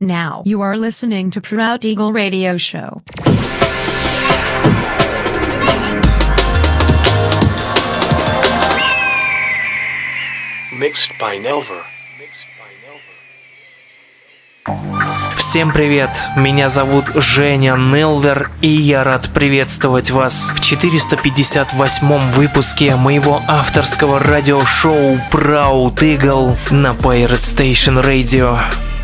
Now you are listening to Proud Eagle Radio Show. Mixed by Nelver. Всем привет! Меня зовут Женя Нелвер, и я рад приветствовать вас в 458 выпуске моего авторского радиошоу Proud Eagle на Pirate Station Radio.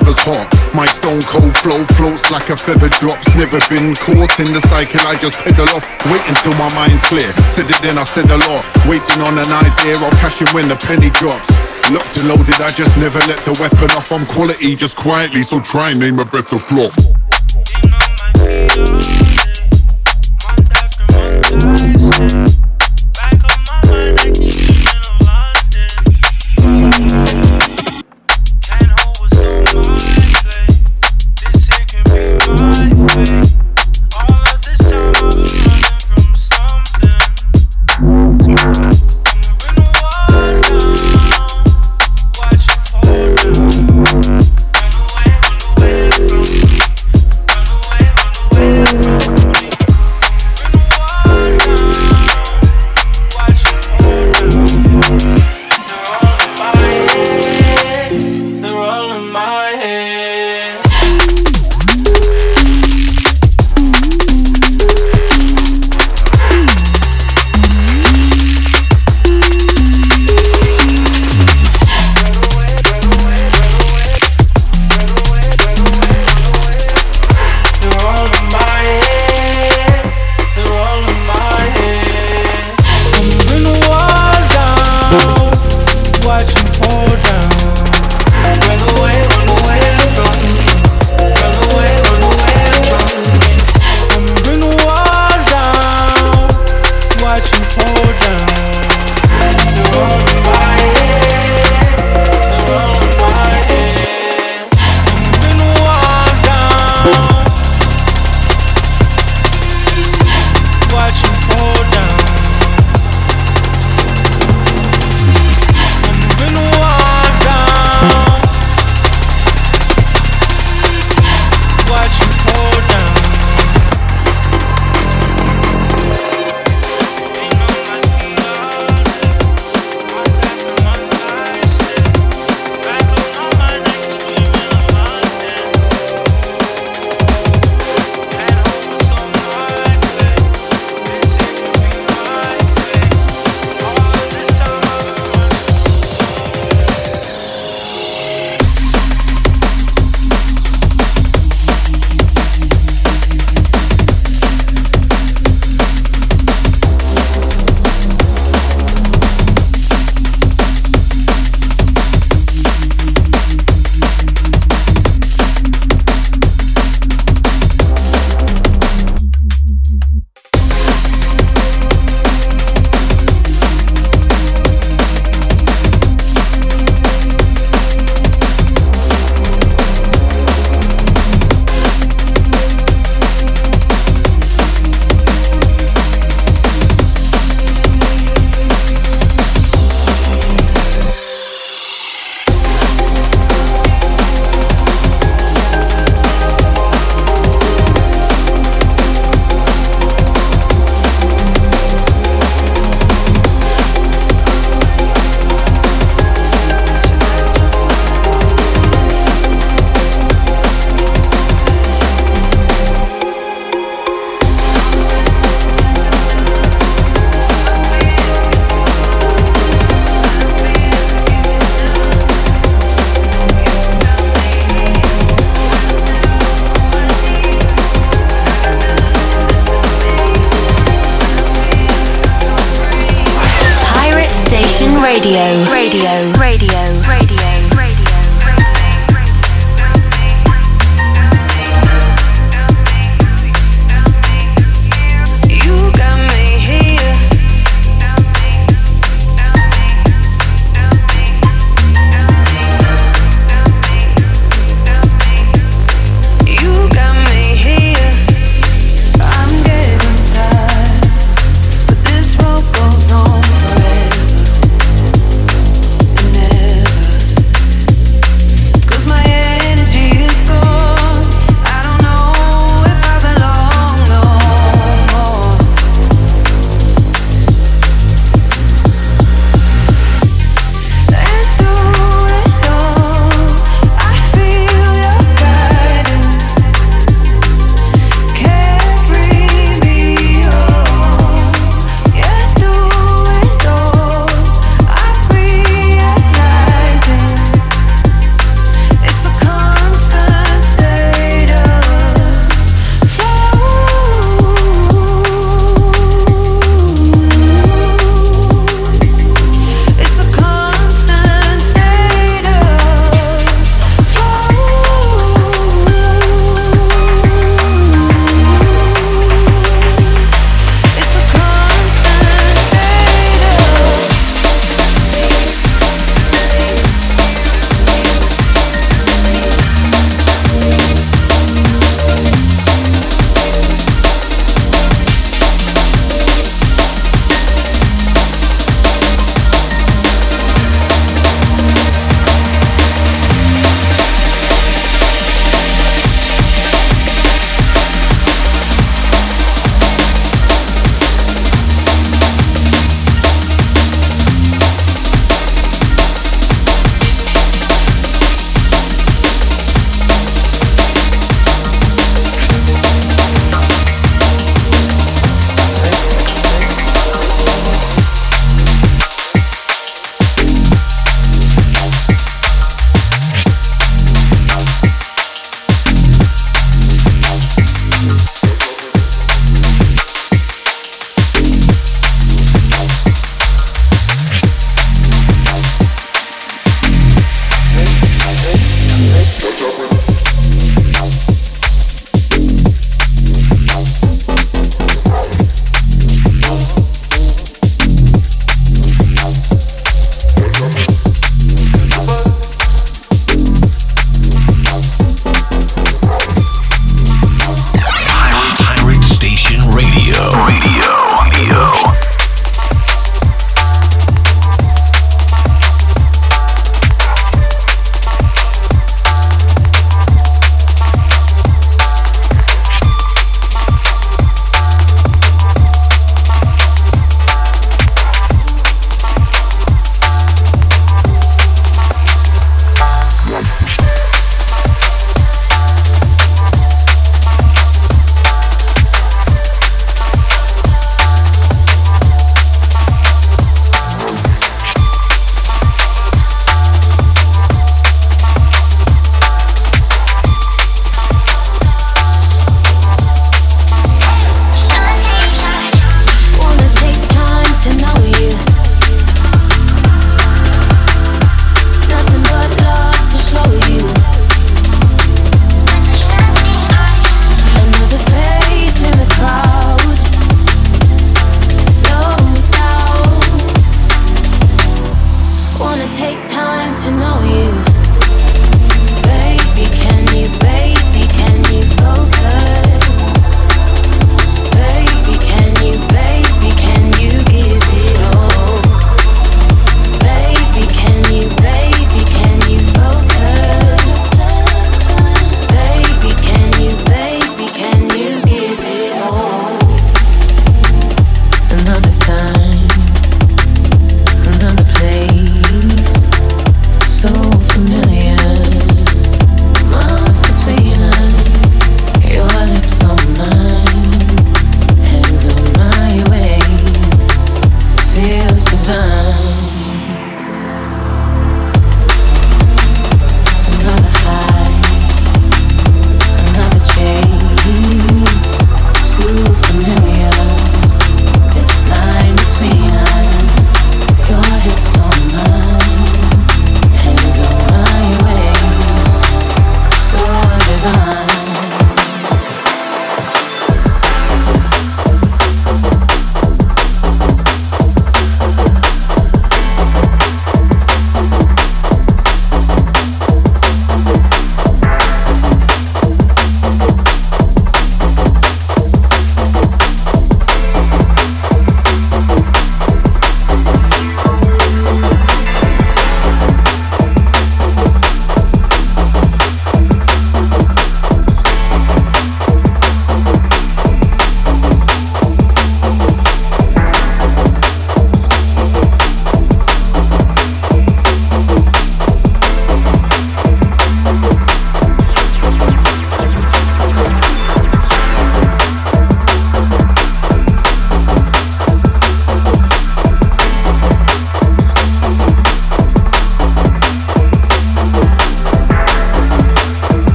weather's hot. My stone cold flow floats like a feather drops. Never been caught in the cycle, I just pedal off. Wait until my mind's clear. Said it then, I said a lot. Waiting on an idea, I'll cash in when the penny drops. Locked and loaded, I just never let the weapon off. I'm quality, just quietly, so try and name a better flop.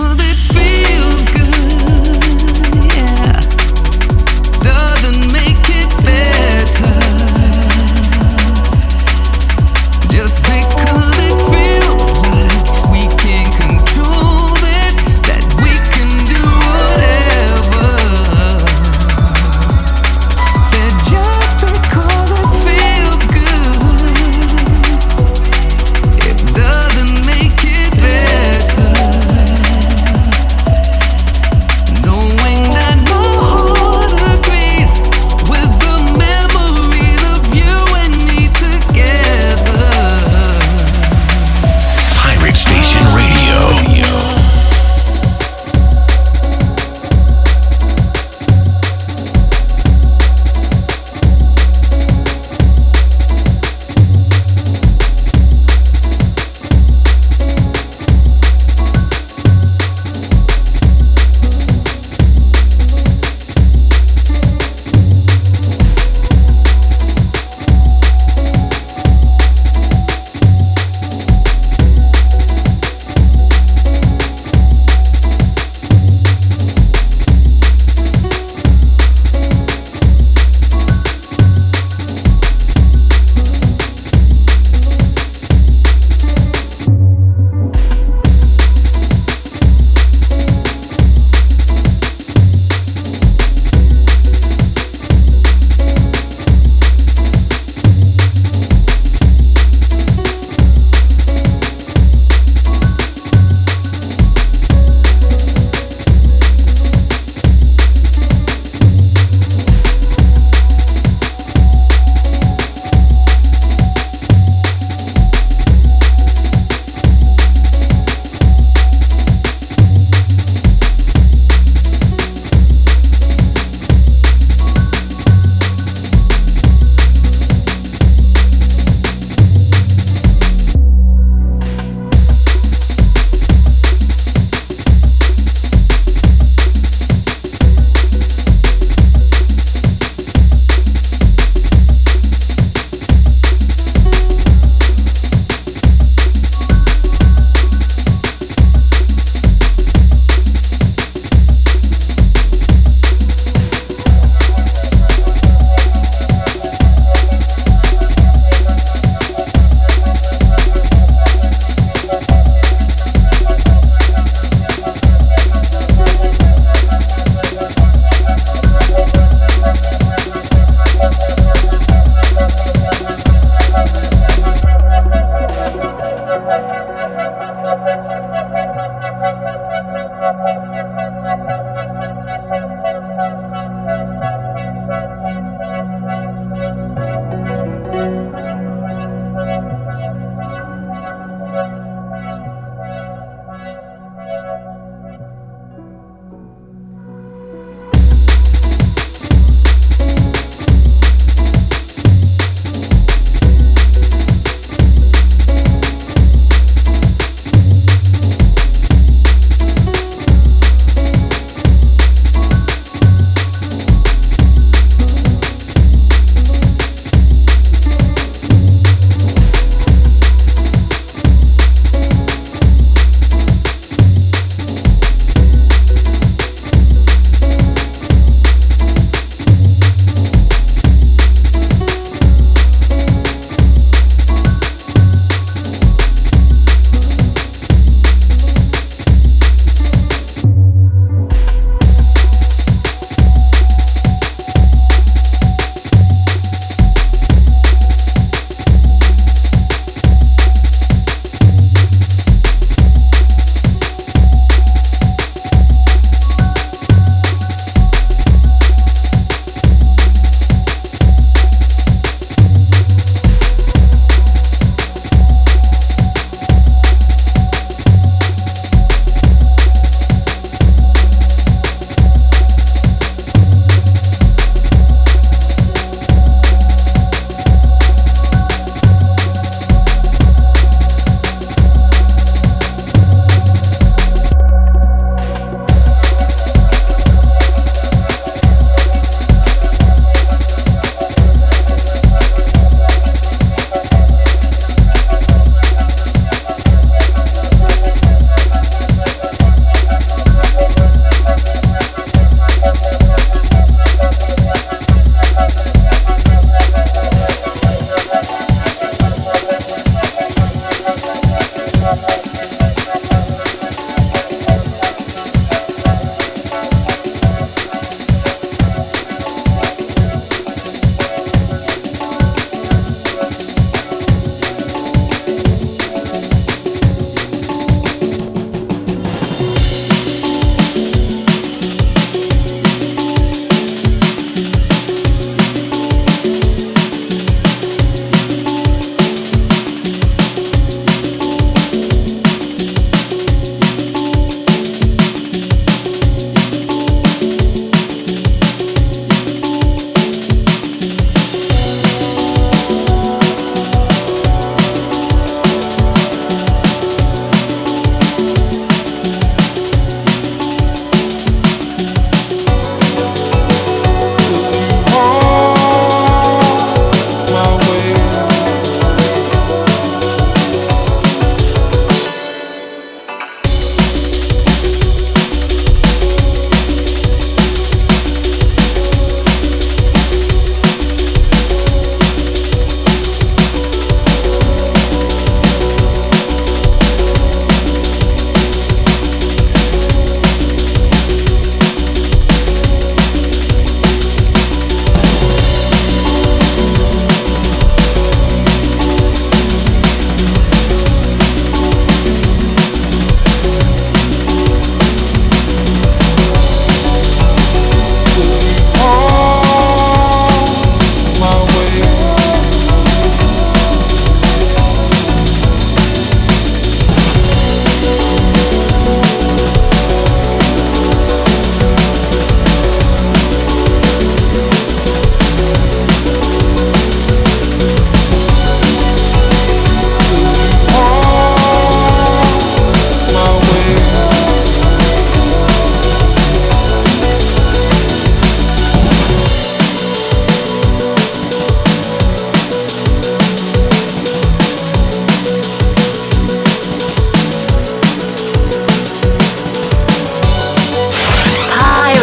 all that's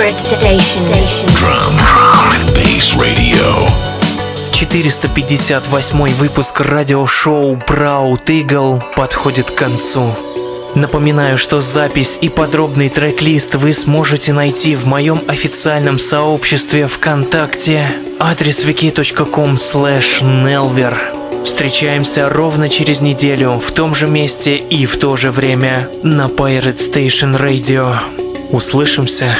Pirate Sedation. Drum, drum and bass radio. 458 выпуск радиошоу Proud Eagle подходит к концу. Напоминаю, что запись и подробный трек-лист вы сможете найти в моем официальном сообществе ВКонтакте адрес wiki.com nelver. Встречаемся ровно через неделю в том же месте и в то же время на Pirate Station Radio. Услышимся.